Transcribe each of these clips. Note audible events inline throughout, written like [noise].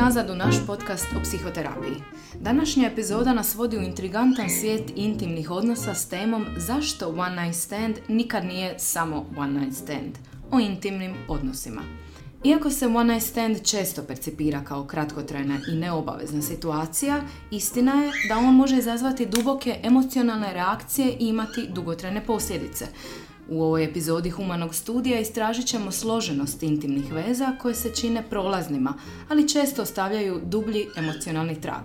nazad u naš podcast o psihoterapiji. Današnja epizoda nas vodi u intrigantan svijet intimnih odnosa s temom zašto one night stand nikad nije samo one night stand, o intimnim odnosima. Iako se one night stand često percipira kao kratkotrajna i neobavezna situacija, istina je da on može izazvati duboke emocionalne reakcije i imati dugotrajne posljedice. U ovoj epizodi Humanog studija istražit ćemo složenost intimnih veza koje se čine prolaznima, ali često ostavljaju dublji emocionalni trag.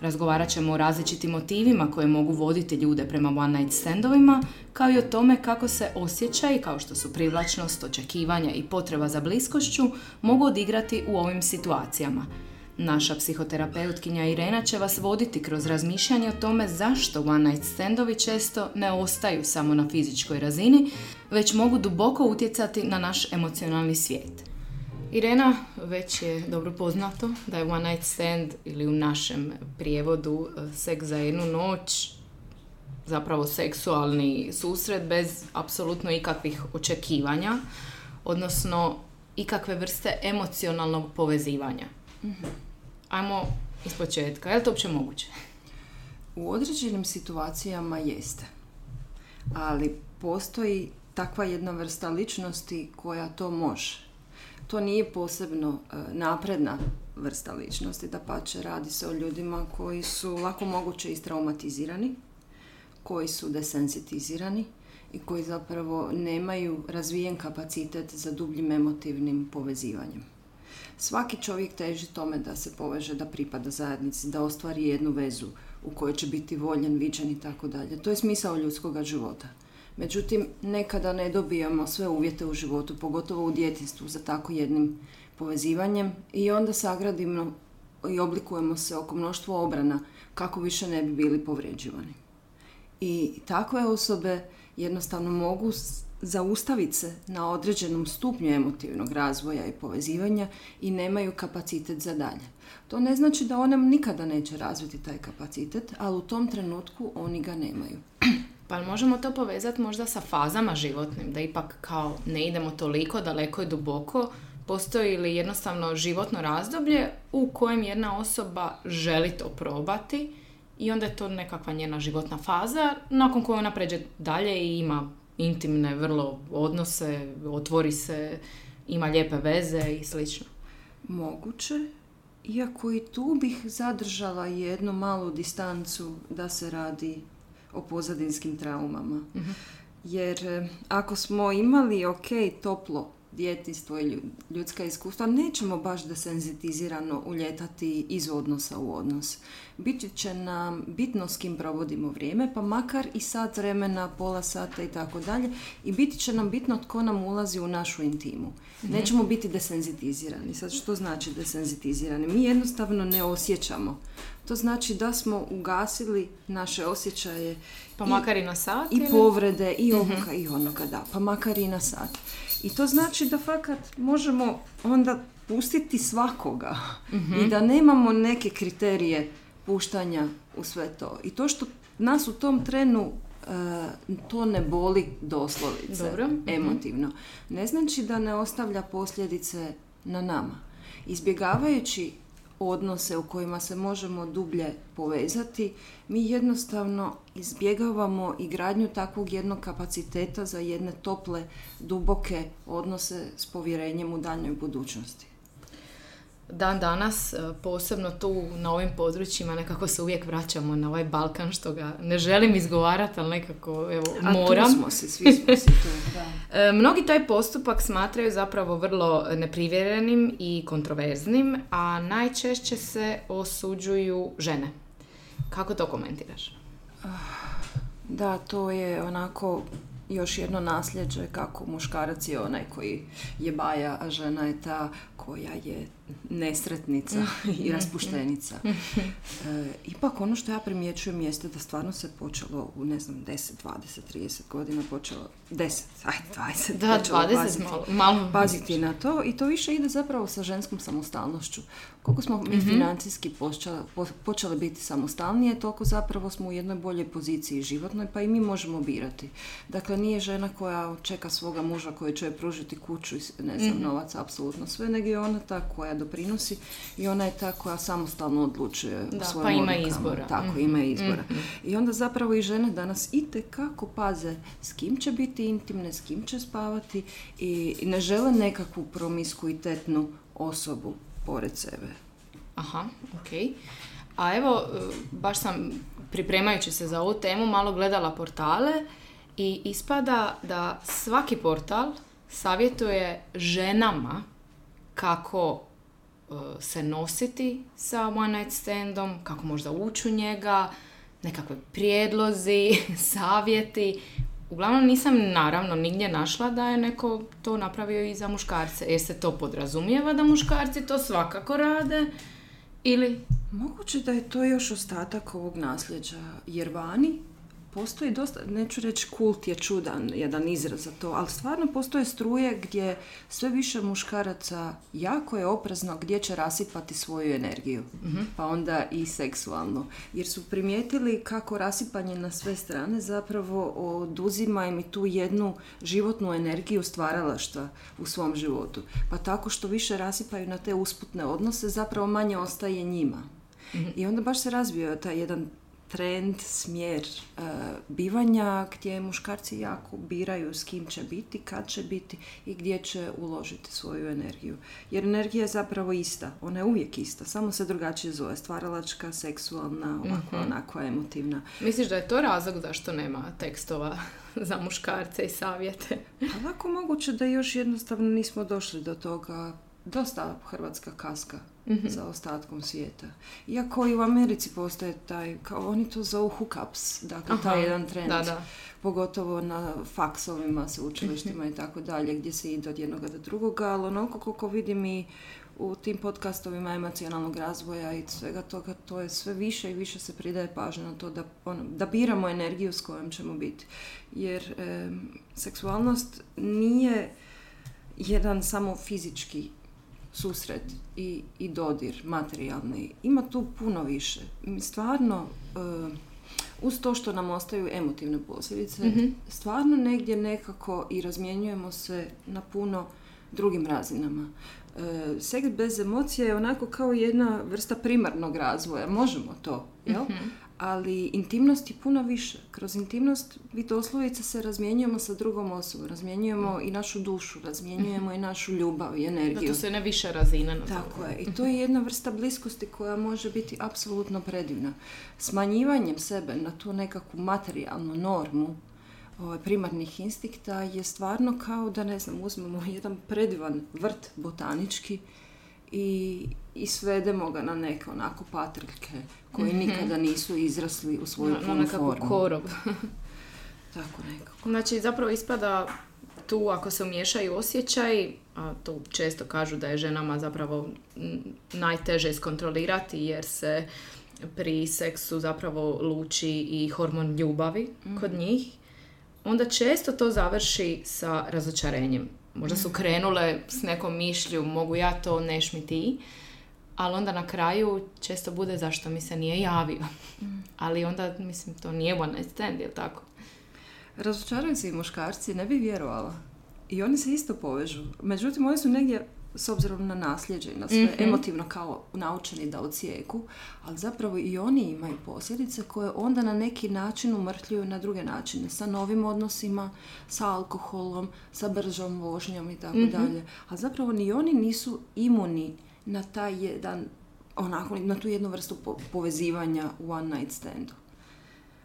Razgovarat ćemo o različitim motivima koje mogu voditi ljude prema one night standovima, kao i o tome kako se osjećaj, kao što su privlačnost, očekivanja i potreba za bliskošću, mogu odigrati u ovim situacijama – Naša psihoterapeutkinja Irena će vas voditi kroz razmišljanje o tome zašto one night standovi često ne ostaju samo na fizičkoj razini, već mogu duboko utjecati na naš emocionalni svijet. Irena, već je dobro poznato da je one night stand ili u našem prijevodu e, seks za jednu noć zapravo seksualni susret bez apsolutno ikakvih očekivanja, odnosno ikakve vrste emocionalnog povezivanja. mm Ajmo iz početka. Je li to uopće moguće? U određenim situacijama jeste. Ali postoji takva jedna vrsta ličnosti koja to može. To nije posebno e, napredna vrsta ličnosti, da pače radi se o ljudima koji su lako moguće istraumatizirani, koji su desensitizirani i koji zapravo nemaju razvijen kapacitet za dubljim emotivnim povezivanjem. Svaki čovjek teži tome da se poveže, da pripada zajednici, da ostvari jednu vezu u kojoj će biti voljen, viđen i tako dalje. To je smisao ljudskog života. Međutim, nekada ne dobijamo sve uvjete u životu, pogotovo u djetinstvu, za tako jednim povezivanjem i onda sagradimo i oblikujemo se oko mnoštvo obrana kako više ne bi bili povređivani. I takve osobe jednostavno mogu zaustaviti se na određenom stupnju emotivnog razvoja i povezivanja i nemaju kapacitet za dalje. To ne znači da ona nikada neće razviti taj kapacitet, ali u tom trenutku oni ga nemaju. Pa možemo to povezati možda sa fazama životnim, da ipak kao ne idemo toliko daleko i duboko, postoji li jednostavno životno razdoblje u kojem jedna osoba želi to probati i onda je to nekakva njena životna faza nakon koje ona pređe dalje i ima intimne vrlo odnose, otvori se, ima lijepe veze i slično. Moguće, iako i tu bih zadržala jednu malu distancu da se radi o pozadinskim traumama. Mhm. Jer eh, ako smo imali ok, toplo djetinstvo i ljudska iskustva, nećemo baš desenzitizirano uljetati iz odnosa u odnos. Biti će nam bitno s kim provodimo vrijeme, pa makar i sat vremena, pola sata i tako dalje. I biti će nam bitno tko nam ulazi u našu intimu. Mhm. Nećemo biti desenzitizirani. Sad što znači desenzitizirani? Mi jednostavno ne osjećamo. To znači da smo ugasili naše osjećaje. Pa makar i na sat? I povrede, i mhm. ovoga, i onoga, da. Pa makar i na sat. I to znači da fakat možemo onda pustiti svakoga i mhm. da nemamo neke kriterije puštanja u sve to. I to što nas u tom trenu eh, to ne boli doslovice, Dobro. Mhm. emotivno. Ne znači da ne ostavlja posljedice na nama. Izbjegavajući odnose u kojima se možemo dublje povezati, mi jednostavno izbjegavamo i gradnju takvog jednog kapaciteta za jedne tople, duboke odnose s povjerenjem u daljnjoj budućnosti dan danas, e, posebno tu na ovim područjima, nekako se uvijek vraćamo na ovaj Balkan, što ga ne želim izgovarati, ali nekako evo, moram. A smo se, svi smo se tu, [laughs] da. E, mnogi taj postupak smatraju zapravo vrlo neprivjerenim i kontroverznim, a najčešće se osuđuju žene. Kako to komentiraš? Ah, da, to je onako još jedno nasljeđe kako muškarac je onaj koji je baja, a žena je ta koja je nesretnica [laughs] i raspuštenica. [laughs] E, ipak ono što ja primjećujem jeste da stvarno se počelo u ne znam 10, 20, 30 godina počelo 10, aj 20. Da, 20 paziti, malo, malo. Paziti na to i to više ide zapravo sa ženskom samostalnošću. Koliko smo mi mm financijski počeli, počeli biti samostalnije, toliko zapravo smo u jednoj boljoj poziciji životnoj, pa i mi možemo birati. Dakle, da nije žena koja čeka svoga muža koji će joj pružiti kuću i ne znam, novac, apsolutno sve, nego je ona ta koja doprinosi i ona je ta koja samostalno odlučuje Da, svojim pa ima odlukama. izbora. Tako, Mhm. ima izbora. I onda zapravo i žene danas itekako paze s kim će biti intimne, s kim će spavati i ne žele nekakvu promiskuitetnu osobu pored sebe. Aha, ok. A evo, e, baš sam pripremajući se za ovu temu malo gledala portale i ispada da svaki portal savjetuje ženama kako se nositi sa one night standom, kako možda ući u njega, nekakve prijedlozi, [laughs] savjeti. Uglavnom nisam naravno nigdje našla da je neko to napravio i za muškarce. Jer se to podrazumijeva da muškarci to svakako rade ili... Moguće da je to još ostatak ovog nasljeđa, jer vani postoji dosta, neću reći kult je čudan, jedan izraz za to, ali stvarno postoje struje gdje sve više muškaraca jako je oprezno gdje će rasipati svoju energiju, pa onda i seksualno. Jer su primijetili kako rasipanje na sve strane zapravo oduzima im i tu jednu životnu energiju stvaralaštva u svom životu. Pa tako što više rasipaju na te usputne odnose, zapravo manje ostaje njima. I onda baš se razvio taj jedan trend, smjer e, bivanja gdje muškarci jako biraju s kim će biti, kad će biti i gdje će uložiti svoju energiju. Jer energija je zapravo ista, ona je uvijek ista, samo se drugačije zove, stvaralačka, seksualna, ovakva, onakva, emotivna. Misliš da je to razlog zašto nema tekstova [laughs] za muškarce i savjete? Pa lako moguće da još jednostavno nismo došli do toga dosta Hrvatska kaska za ostatkom svijeta. Iako i u Americi postoje taj, kao oni to zovu hookups, dakle Aha, taj jedan trend. da, da. Pogotovo na faksovima, sveučilištima i tako dalje, gdje se ide od jednoga do drugoga, ali onoliko koliko vidim i u tim podcastovima emocionalnog razvoja i svega toga, to je sve više i više se pridaje pažnja na to da, ono, da biramo energiju s kojom ćemo biti. Jer em, seksualnost nije jedan samo fizički susret i, i dodir materijalni. Ima tu puno više. Stvarno, e, uz to što nam ostaju emotivne posljedice, stvarno negdje nekako i razmjenjujemo se na puno drugim razinama. E, seks bez emocija je onako kao jedna vrsta primarnog razvoja. Možemo to, jel? Ali intimnost je puno više. Kroz intimnost vi doslovice se razmjenjujemo sa drugom osobom. Razmjenjujemo i našu dušu, razmjenjujemo i našu ljubav i energiju. Zato se ne više razina na Tako je. I to je jedna vrsta bliskosti koja može biti apsolutno predivna. Smanjivanjem sebe na tu nekakvu materijalnu normu ovaj, primarnih instikta je stvarno kao da, ne znam, uzmemo jedan predivan vrt botanički i, i svedemo ga na neke onako patrljke koji nikada nisu izrasli u svoju na, na formu. korov. [laughs] [laughs] Tako nekako. Znači, zapravo ispada tu ako se umiješaju osjećaj, a to često kažu da je ženama zapravo najteže iskontrolirati jer se pri seksu zapravo luči i hormon ljubavi kod njih, onda često to završi sa razočarenjem. Možda su krenule s nekom mišlju, mogu ja to, neš mi ti, ali onda na kraju često bude zašto mi se nije javio. [laughs] Ali onda, mislim, to nije one night stand, jel tako? Razočaraju se i muškarci, ne bi vjerovala. I oni se isto povežu. Međutim, oni su negdje, s obzirom na nasljeđe i na sve, emotivno kao naučeni da ocijeku, ali zapravo i oni imaju posljedice koje onda na neki način umrtljuju na druge načine. Sa novim odnosima, sa alkoholom, sa bržom vožnjom i tako dalje. A zapravo ni oni nisu imuni na taj jedan, onako, na tu jednu vrstu po- povezivanja u one night standu.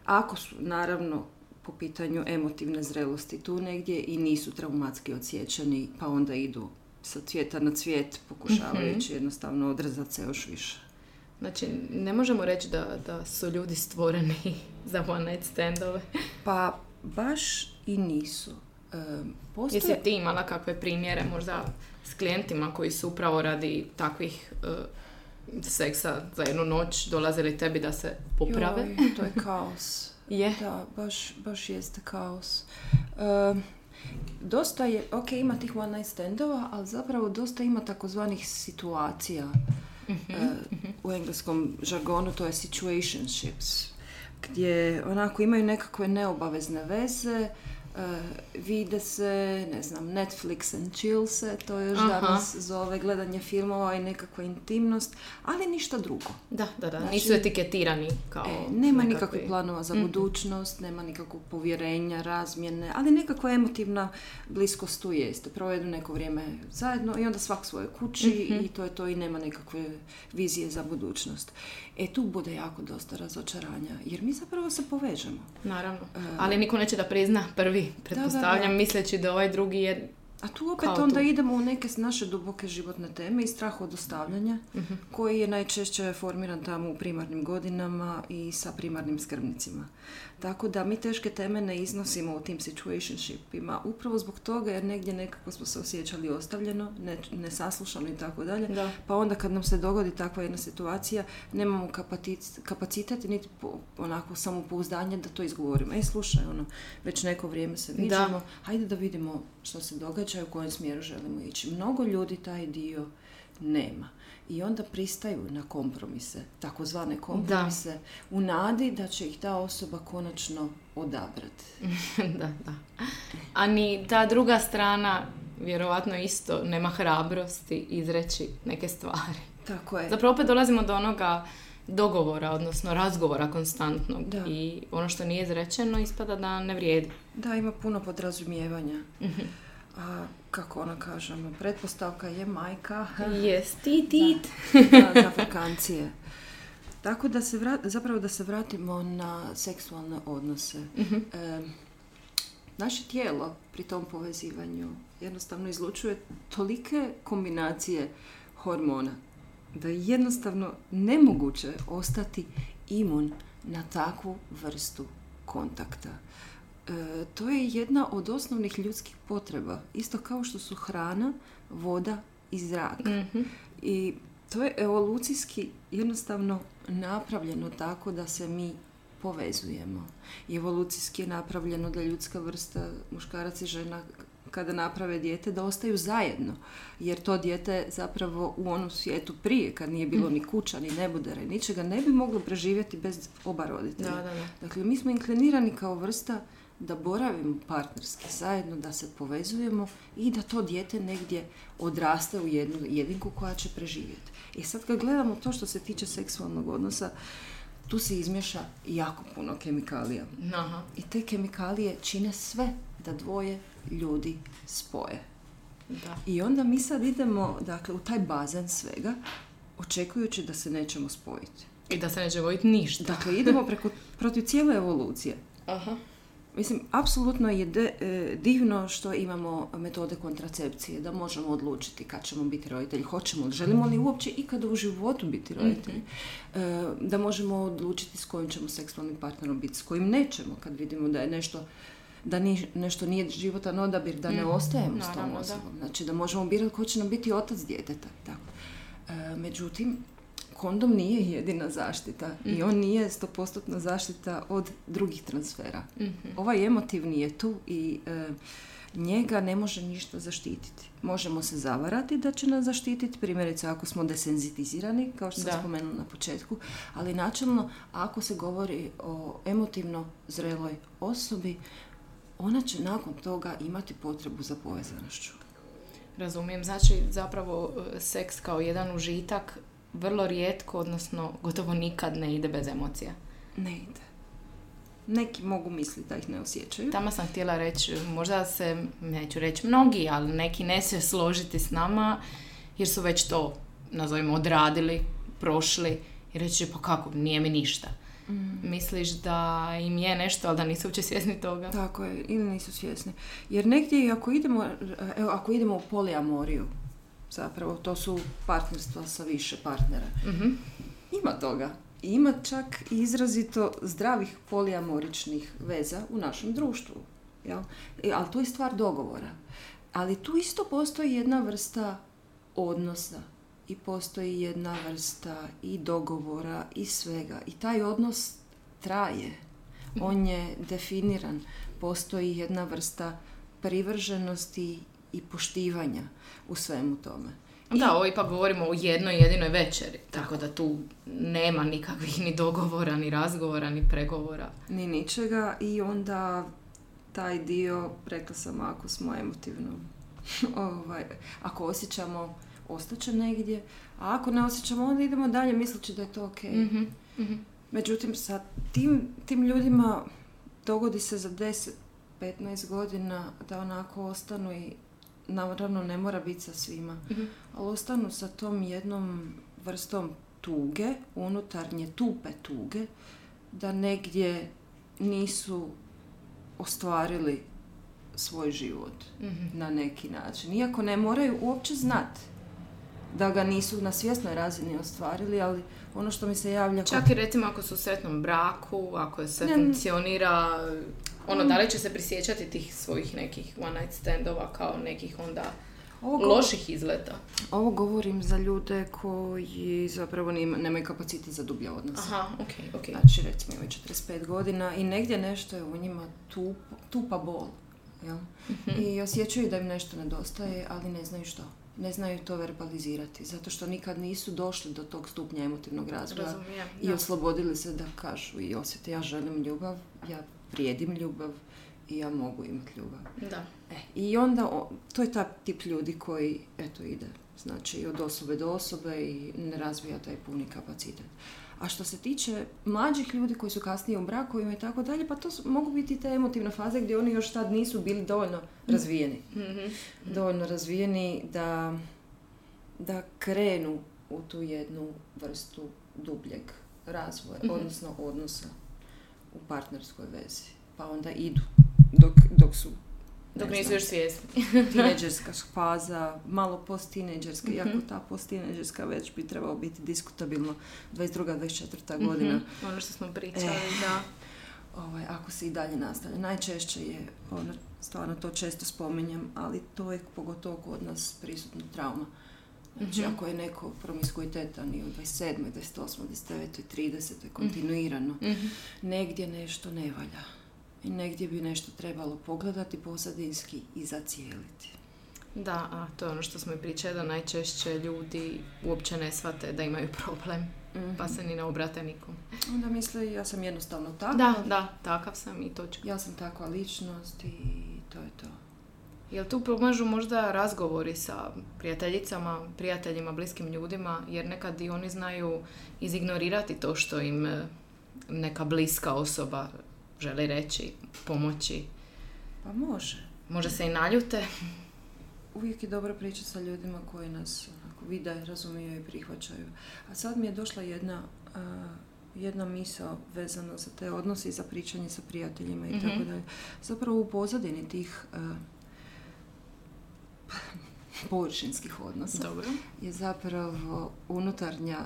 Ako su, naravno, po pitanju emotivne zrelosti tu negdje i nisu traumatski odsječeni, pa onda idu sa cvijeta na cvijet, pokušavajući jednostavno odrezati se još više. Znači, ne možemo reći da, da su ljudi stvoreni [laughs] za one night standove. Pa baš i nisu. E, postoje... Jesi ti imala kakve primjere možda s klijentima koji su upravo radi takvih e, seksa za jednu noć dolazili tebi da se poprave? Joj, to je [laughs] kaos. Je. Da, baš, baš jeste kaos. E, dosta je, ok, ima tih one night standova, ali zapravo dosta ima takozvanih situacija. E, u engleskom žargonu to je situationships, gdje onako imaju nekakve neobavezne veze, E, vide se, ne znam, Netflix and chill se, to još Aha. danas zove gledanje filmova i nekakva intimnost, ali ništa drugo. Da, da, da. Znači- Nisu etiketirani kao E, nema nekakvi- nikakvih planova za Mhm. budućnost, nema nikakvog povjerenja, razmjene, ali nekakva emotivna bliskost tu jeste. Provedu neko vrijeme zajedno i onda svak svoje kući Mhm. i to je to i nema nekakve vizije za budućnost. E tu bude jako dosta razočaranja, jer mi zapravo se povežemo. Naravno. E, Ali niko neće da prizna prvi, pretpostavljam, da. misleći da ovaj drugi je... A tu opet Kao onda tu. idemo u neke naše duboke životne teme i strah od ostavljanja, Mhm. koji je najčešće formiran tamo u primarnim godinama i sa primarnim skrbnicima. Tako da mi teške teme ne iznosimo u tim situationshipima, upravo zbog toga jer negdje nekako smo se osjećali ostavljeno, ne, nesaslušano i tako dalje. Da. Pa onda kad nam se dogodi takva jedna situacija, nemamo kapacitet niti po- onako samopouzdanje da to izgovorimo. E, slušaj, ono, već neko vrijeme se Da. viđamo, hajde da vidimo što se događa i u kojem smjeru želimo ići. Mnogo ljudi taj dio nema. I onda pristaju na kompromise, takozvane kompromise, u nadi da će ih ta osoba konačno odabrati. [laughs] da, da. A ni ta druga strana vjerovatno isto nema hrabrosti izreći neke stvari. Tako je. Zapravo opet dolazimo do onoga dogovora, odnosno razgovora konstantnog. Da. I ono što nije izrečeno ispada da ne vrijedi. Da, ima puno podrazumijevanja. A, kako ona kažemo, pretpostavka je majka. Jest, tit, tit. da, za vakancije. Tako da se vra- zapravo da se vratimo na seksualne odnose. E, naše tijelo pri tom povezivanju jednostavno izlučuje tolike kombinacije hormona da je jednostavno nemoguće ostati imun na takvu vrstu kontakta. E, to je jedna od osnovnih ljudskih potreba, isto kao što su hrana, voda i zrak. Mhm. I to je evolucijski jednostavno napravljeno tako da se mi povezujemo. I evolucijski je napravljeno da ljudska vrsta, muškarac i žena, kada naprave dijete, da ostaju zajedno. Jer to dijete zapravo u onom svijetu prije, kad nije bilo ni kuća, ni nebodera i ničega, ne bi moglo preživjeti bez oba roditelja. Da, da, da. Dakle, mi smo inklinirani kao vrsta da boravimo partnerski zajedno, da se povezujemo i da to dijete negdje odraste u jednu jedinku koja će preživjeti. I sad kad gledamo to što se tiče seksualnog odnosa, tu se izmješa jako puno kemikalija. Aha. I te kemikalije čine sve da dvoje ljudi spoje. Da. I onda mi sad idemo dakle, u taj bazen svega, očekujući da se nećemo spojiti. I da se neće voditi ništa. Dakle, idemo preko, protiv cijele evolucije. Aha. Mislim, apsolutno je de- e, divno što imamo metode kontracepcije, da možemo odlučiti kad ćemo biti roditelji, hoćemo li, želimo li uopće ikada u životu biti roditelji, E, da možemo odlučiti s kojim ćemo seksualnim partnerom biti, s kojim nećemo kad vidimo da je nešto da ni, nešto nije životan odabir, da ne Mhm, ostajemo s tom naravno, da. osobom. Znači da možemo birati ko će nam biti otac djeteta. Tako. E, međutim, kondom nije jedina zaštita i on nije 100% zaštita od drugih transfera. Ovaj emotivni je tu i e, njega ne može ništa zaštititi. Možemo se zavarati da će nas zaštititi, primjerice ako smo desenzitizirani, kao što sam Da. spomenula na početku, ali načelno ako se govori o emotivno zreloj osobi, ona će nakon toga imati potrebu za povezanošću. Razumijem. Znači, zapravo e, seks kao jedan užitak vrlo rijetko, odnosno gotovo nikad ne ide bez emocija. Ne ide. Neki mogu misliti da ih ne osjećaju. Tamo sam htjela reći, možda se, neću reći mnogi, ali neki ne se složiti s nama, jer su već to, nazovimo, odradili, prošli i reći pa kako, nije mi ništa. Misliš da im je nešto, ali da nisu uopće svjesni toga? Tako je, ili nisu svjesni. Jer negdje ako idemo, evo, ako idemo u poliamoriju, zapravo to su partnerstva sa više partnera. Mhm. Ima toga. I Ima čak i izrazito zdravih poliamoričnih veza u našem društvu. Jel? E, ali to je stvar dogovora. Ali tu isto postoji jedna vrsta odnosa i postoji jedna vrsta i dogovora i svega. I taj odnos traje. On je definiran. Postoji jedna vrsta privrženosti i poštivanja u svemu tome. Da, ovo ipak govorimo o jednoj jedinoj večeri, tako da tu nema nikakvih ni dogovora, ni razgovora, ni pregovora. ni ničega i onda taj dio, rekla sam, ako smo emotivno, [laughs] ovaj, ako osjećamo, ostaće negdje, a ako ne osjećamo, onda idemo dalje misleći da je to ok. Mhm, mhm. Međutim, sa tim, tim ljudima dogodi se za 10-15 godina da onako ostanu i naravno ne mora biti sa svima, Mhm. ali ostanu sa tom jednom vrstom tuge, unutarnje tupe tuge, da negdje nisu ostvarili svoj život Mhm. na neki način. Iako ne moraju uopće znati da ga nisu na svjesnoj razini ostvarili, ali ono što mi se javlja... Čak i recimo ako su u sretnom braku, ako se Ne, funkcionira, ono, da li će se prisjećati tih svojih nekih one night standova kao nekih onda Ovo govor- loših izleta? Ovo govorim za ljude koji zapravo nemaju kapacitet za dublje odnose. Aha, ok, ok. Znači, recimo imaju 45 godina i negdje nešto je u njima tup, tupa bol. Jel? Mhm. I osjećaju da im nešto nedostaje, ali ne znaju što. Ne znaju to verbalizirati, zato što nikad nisu došli do tog stupnja emotivnog razvoja Razumijem, i da. oslobodili se da kažu i osjete ja želim ljubav, ja vrijedim ljubav i ja mogu imati ljubav. Da. E, I onda, o- to je taj tip ljudi koji, eto, ide, znači, od osobe do osobe i ne razvija taj puni kapacitet. A što se tiče mlađih ljudi koji su kasnije u brakovima i tako dalje, pa to su- mogu biti te emotivne faze gdje oni još tad nisu bili dovoljno razvijeni. Mhm. Dovoljno razvijeni da, da krenu u tu jednu vrstu dubljeg razvoja, Mhm. odnosno odnosa u partnerskoj vezi. Pa onda idu dok, dok su Dok ne nisu još svjesni. [laughs] tineđerska faza, malo post-tineđerska, Mhm. iako ta post-tineđerska već bi trebalo biti diskutabilno 22. 24. godina. Mhm. Ono što smo pričali, Eh. da. Ovaj, ako se i dalje nastavlja. Najčešće je, ono, stvarno to često spominjem, ali to je pogotovo kod nas prisutna trauma. Znači, Mhm. ako je neko promiskuitetan i u 27., 28., 29., 30. kontinuirano, Mhm. negdje nešto ne valja. I negdje bi nešto trebalo pogledati pozadinski i zacijeliti. Da, a to je ono što smo i pričali, da najčešće ljudi uopće ne shvate da imaju problem, pa se ni ne obrate nikom. Onda misle, ja sam jednostavno takva. Da, da, takav sam i točka. Ja sam takva ličnost i to je to. Jel tu pomažu možda razgovori sa prijateljicama, prijateljima, bliskim ljudima, jer nekad i oni znaju izignorirati to što im e, neka bliska osoba želi reći, pomoći. Pa može. Može se i naljute. Uvijek je dobro pričati sa ljudima koji nas onako, vide, razumiju i prihvaćaju. A sad mi je došla jedna, a, jedna misao vezana za te odnose i za pričanje sa prijateljima i Mhm. tako dalje. Zapravo u pozadini tih a, površinskih odnosa Dobro. je zapravo unutarnja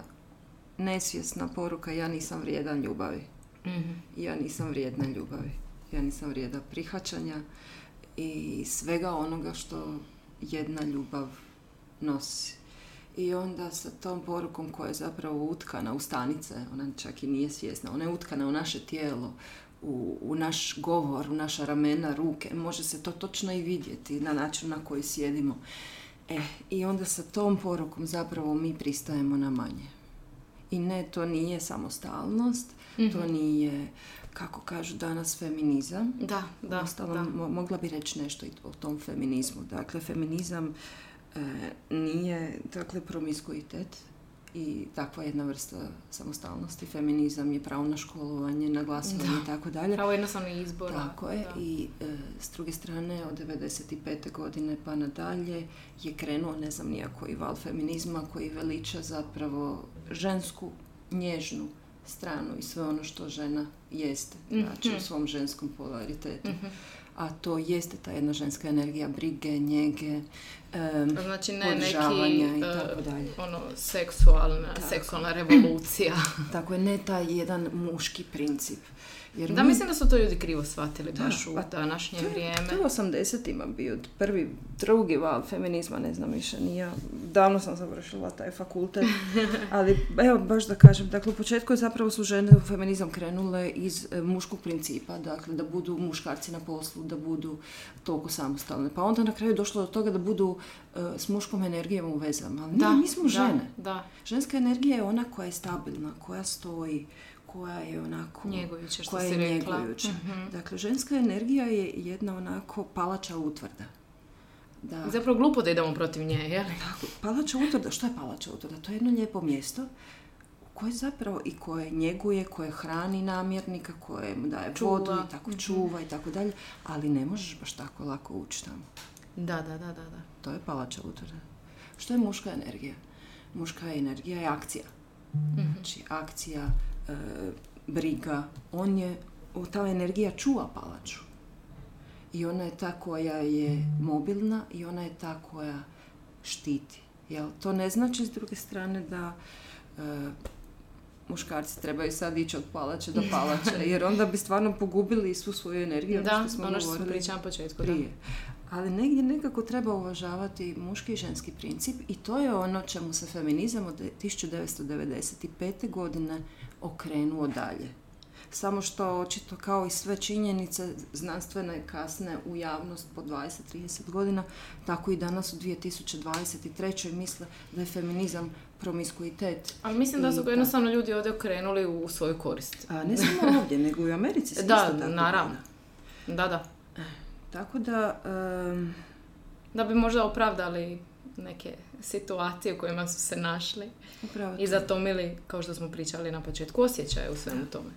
nesvjesna poruka ja nisam vrijedan ljubavi. Mhm. Ja nisam vrijedna ljubavi. Ja nisam vrijedna prihvaćanja i svega onoga što jedna ljubav nosi. I onda sa tom porukom koja je zapravo utkana u stanice, ona čak i nije svjesna, ona je utkana u naše tijelo, u, u naš govor, u naša ramena, ruke. Može se to točno i vidjeti na način na koji sjedimo. E, i onda sa tom porukom zapravo mi pristajemo na manje. I ne, to nije samostalnost, to Mhm. nije, kako kažu danas, feminizam. Da, da, Uostalom, da. mo- mogla bi reći nešto i o tom feminizmu. Dakle, feminizam e, nije, dakle, promiskuitet i takva jedna vrsta samostalnosti. Feminizam je pravo na školovanje, na glasovanje i tako dalje. Pravo jednostavno izbora. Tako je Da. i e, s druge strane od 95. godine pa nadalje je krenuo ne znam nijako val feminizma koji veliča zapravo žensku nježnu stranu i sve ono što žena jeste, znači Mhm. u svom ženskom polaritetu. Mhm. A to jeste ta jedna ženska energija brige, njege, em, Znači ne neki i e, tako dalje. ono seksualna, Tako. seksualna revolucija. [clears throat] Tako je, ne taj jedan muški princip. Jer da, mi- mislim da su to ljudi krivo shvatili Da, baš u pa današnje To je- vrijeme. To je u 80-ima bio prvi, drugi val feminizma, ne znam više, nije. Davno sam završila taj fakultet, [laughs] ali evo baš da kažem, dakle u početku je zapravo su žene u feminizam krenule iz e, muškog principa, dakle da budu muškarci na poslu, da budu toliko samostalne. Pa onda na kraju došlo do toga da budu e, s muškom energijom u vezama. Ali Da, ne, mi smo da, žene. Da, Ženska energija je ona koja je stabilna, koja stoji, koja je onako... Njegujuća, što koja si je rekla. Mhm. Dakle, ženska energija je jedna onako palača utvrda. Da. Zapravo glupo da idemo protiv nje, je li? Palača utvrda, što je palača utvrda? To je jedno lijepo mjesto koje zapravo i koje njeguje, koje hrani namjernika, koje mu daje Čuva. vodu i tako čuva i tako dalje, ali ne možeš baš tako lako ući tamo. Da, da, da, da. da. To je palača utvrda. Što je muška energija? Muška energija je akcija. Znači, akcija, e, briga, on je, ta energija čuva palaču. I ona je ta koja je mobilna i ona je ta koja štiti. Jel? To ne znači s druge strane da e, muškarci trebaju sad ići od palače do [laughs] palače, jer onda bi stvarno pogubili svu svoju energiju. ono Da, što smo ono što smo govorili pričali na početku, da. prije. Ali negdje nekako treba uvažavati muški i ženski princip i to je ono čemu se feminizam od 1995. godine okrenuo dalje. Samo što očito kao i sve činjenice znanstvene kasne u javnost po 20-30 godina, tako i danas u 2023. misle da je feminizam promiskuitet. Ali mislim da su ga jednostavno ljudi ovdje okrenuli u svoju korist. A ne samo [laughs] ovdje, nego i u Americi se Da, isto tako naravno. gleda. Da, da. Tako da, Da bi možda opravdali neke situacije u kojima su se našli upravo i to. zatomili, kao što smo pričali na početku, osjećaje u svemu tome.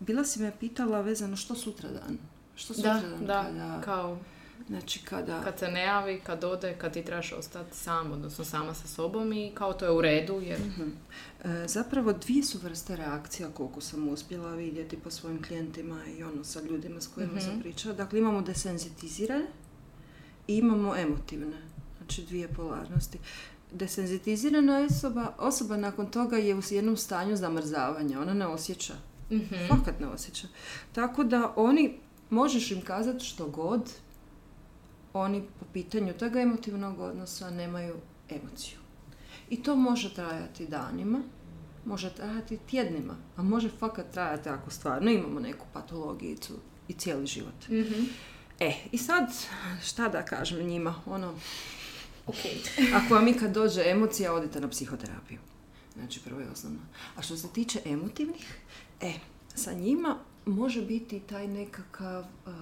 Bila si me pitala vezano što sutra dan? Što Da, sutradan da, kada, kao znači kada, kad se ne javi, kad ode, kad ti trebaš ostati sam, odnosno sama sa sobom i kao to je u redu, jer E, zapravo dvije su vrste reakcija koliko sam uspjela vidjeti po svojim klijentima i ono sa ljudima s kojima sam pričala. Dakle, imamo desenzitizirane i imamo emotivne. Znači dvije polarnosti. Desenzitizirana osoba, osoba nakon toga je u jednom stanju zamrzavanja. Ona ne osjeća. Mhm. Fakat ne osjeća. Tako da oni, možeš im kazati što god, oni po pitanju toga emotivnog odnosa nemaju emociju. I to može trajati danima, može trajati tjednima, a može fakat trajati ako stvarno imamo neku patologijicu i cijeli život. Mhm. E, i sad, šta da kažem njima, ono, Ok. [laughs] ako vam ikad dođe emocija, odite na psihoterapiju. Znači, prvo i osnovno. A što se tiče emotivnih, e, sa njima može biti taj nekakav uh,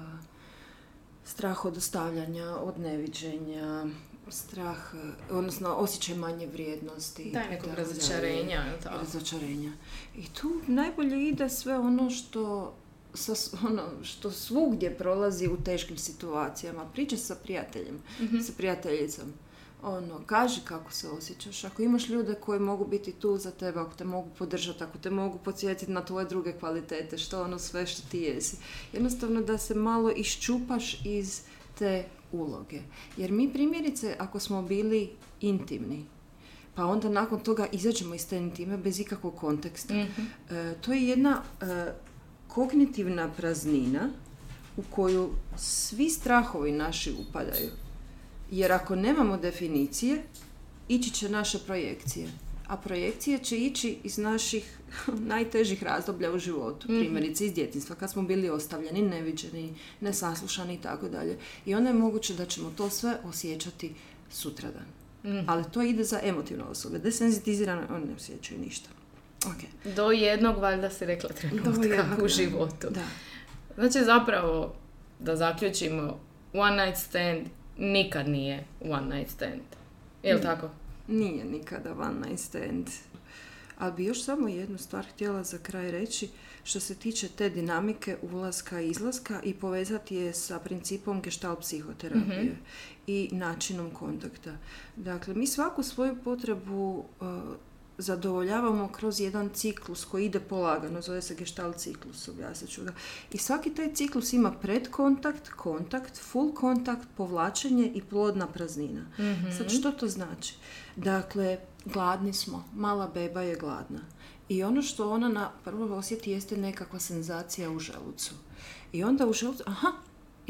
strah od ostavljanja, od neviđenja, strah, odnosno osjećaj manje vrijednosti. Taj nekog razočarenja? Razočarenja. I tu najbolje ide sve ono što sa, ono, što svugdje prolazi u teškim situacijama. Priča sa prijateljem, sa prijateljicom. Ono, kaži kako se osjećaš. Ako imaš ljude koji mogu biti tu za tebe, ako te mogu podržati, ako te mogu podsjetiti na tvoje druge kvalitete, što ono sve što ti jesi. Jednostavno da se malo iščupaš iz te uloge. Jer mi primjerice, ako smo bili intimni, pa onda nakon toga izađemo iz te intime bez ikakvog konteksta. Mhm. E, to je jedna e, kognitivna praznina u koju svi strahovi naši upadaju. Jer ako nemamo definicije, ići će naše projekcije. A projekcije će ići iz naših [laughs] najtežih razdoblja u životu. Primjerice iz djetinstva, kad smo bili ostavljeni, neviđeni, nesaslušani i tako dalje. I onda je moguće da ćemo to sve osjećati sutradan. Ali to ide za emotivne osobe. Desenzitizirane, oni ne osjećaju ništa. Ok. Do jednog, valjda si rekla trenutka jednog, u životu. Da. Znači zapravo, da zaključimo, one night stand nikad nije one night stand. Jel Mm. tako? Nije nikada one night stand. Ali bi još samo jednu stvar htjela za kraj reći što se tiče te dinamike ulaska i izlaska i povezati je sa principom gestalt psihoterapije i načinom kontakta. Dakle, mi svaku svoju potrebu uh, zadovoljavamo kroz jedan ciklus koji ide polagano, zove se gestalt ciklus, objasnit ću ga. I svaki taj ciklus ima predkontakt, kontakt, full kontakt, povlačenje i plodna praznina. Sad što to znači? Dakle, gladni smo, mala beba je gladna. I ono što ona na prvo osjeti jeste nekakva senzacija u želucu. I onda u želucu, aha,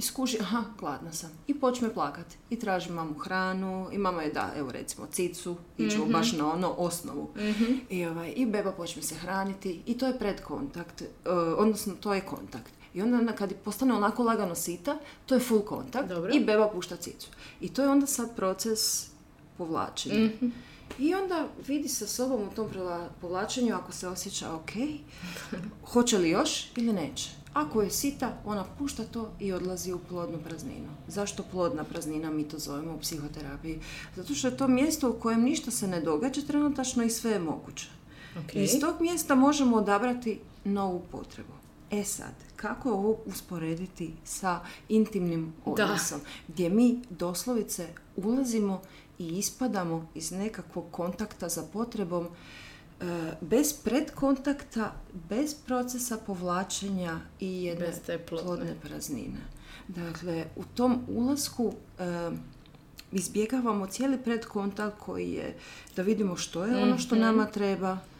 i skuži, aha, gladna sam. I počne plakati. I traži mamu hranu, i mama je da, evo recimo, cicu, i ćemo baš na ono osnovu. I, ovaj, I beba počne se hraniti i to je predkontakt, e, odnosno to je kontakt. I onda kad postane onako lagano sita, to je full kontakt Dobro. i beba pušta cicu. I to je onda sad proces povlačenja. I onda vidi sa sobom u tom povlačenju ako se osjeća ok, hoće li još ili neće. Ako je sita, ona pušta to i odlazi u plodnu prazninu. Zašto plodna praznina mi to zovemo u psihoterapiji? Zato što je to mjesto u kojem ništa se ne događa trenutačno i sve je moguće. Okay. Iz tog mjesta možemo odabrati novu potrebu. E sad, kako ovo usporediti sa intimnim odnosom? Gdje mi doslovice ulazimo i ispadamo iz nekakvog kontakta za potrebom bez predkontakta, bez procesa povlačenja i jedne bez te plodne praznine. Dakle, u tom ulasku e, izbjegavamo cijeli predkontakt koji je da vidimo što je ono što mhm. nama treba, E,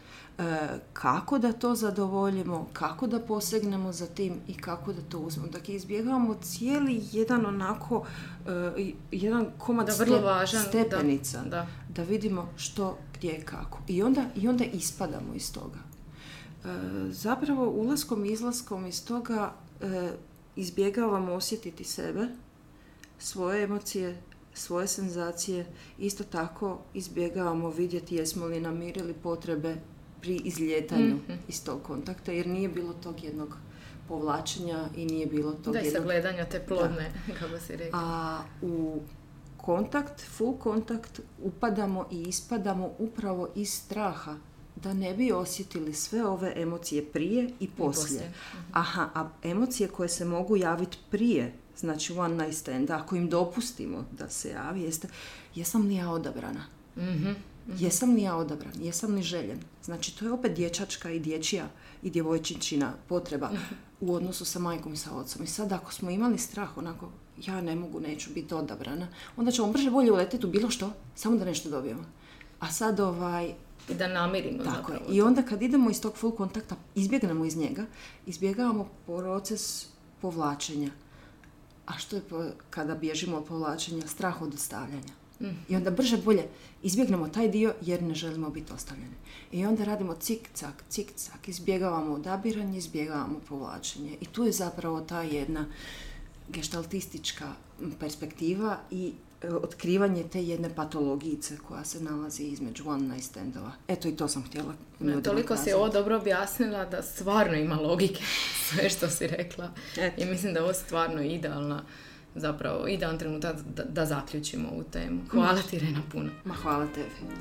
kako da to zadovoljimo, kako da posegnemo za tim i kako da to uzmemo. Dakle, izbjegavamo cijeli jedan onako, e, jedan komad da, vrlo važan, stepenica, da, da. vidimo što, gdje, kako. I onda, I onda ispadamo iz toga. E, zapravo, ulaskom i izlaskom iz toga izbjegavamo osjetiti sebe, svoje emocije, svoje senzacije, isto tako izbjegavamo vidjeti jesmo li namirili potrebe pri izljetanju mm iz tog kontakta jer nije bilo tog jednog povlačenja i nije bilo tog da, jednog... gledanja te plodne, [laughs] kako si rekao. A u kontakt, full kontakt upadamo i ispadamo upravo iz straha da ne bi osjetili sve ove emocije prije i poslije. Mhm. Aha, a emocije koje se mogu javiti prije, znači one night stand, ako im dopustimo da se javi, jeste, jesam li ja odabrana? mm Jesam li ja odabran? Jesam li željen? Znači, to je opet dječačka i dječja i djevojčičina potreba u odnosu sa majkom i sa ocom. I sad ako smo imali strah, onako, ja ne mogu, neću biti odabrana, onda ćemo brže bolje uletiti u bilo što, samo da nešto dobijemo. A sad ovaj... I da namirimo Tako I onda kad idemo iz tog full kontakta, izbjegnemo iz njega, izbjegavamo proces povlačenja. A što je kada bježimo od povlačenja? Strah od ostavljanja. I onda brže bolje izbjegnemo taj dio jer ne želimo biti ostavljeni. I onda radimo cik-cak, cik-cak, izbjegavamo odabiranje, izbjegavamo povlačenje. I tu je zapravo ta jedna gestaltistička perspektiva i e, otkrivanje te jedne patologice koja se nalazi između one night standova. Eto i to sam htjela ne, Toliko si ovo dobro objasnila da stvarno ima logike [laughs] sve što si rekla. I mislim da je ovo stvarno idealna zapravo idealan trenutak da, da zaključimo ovu temu. Hvala ti Rena puno. Ma hvala tebi.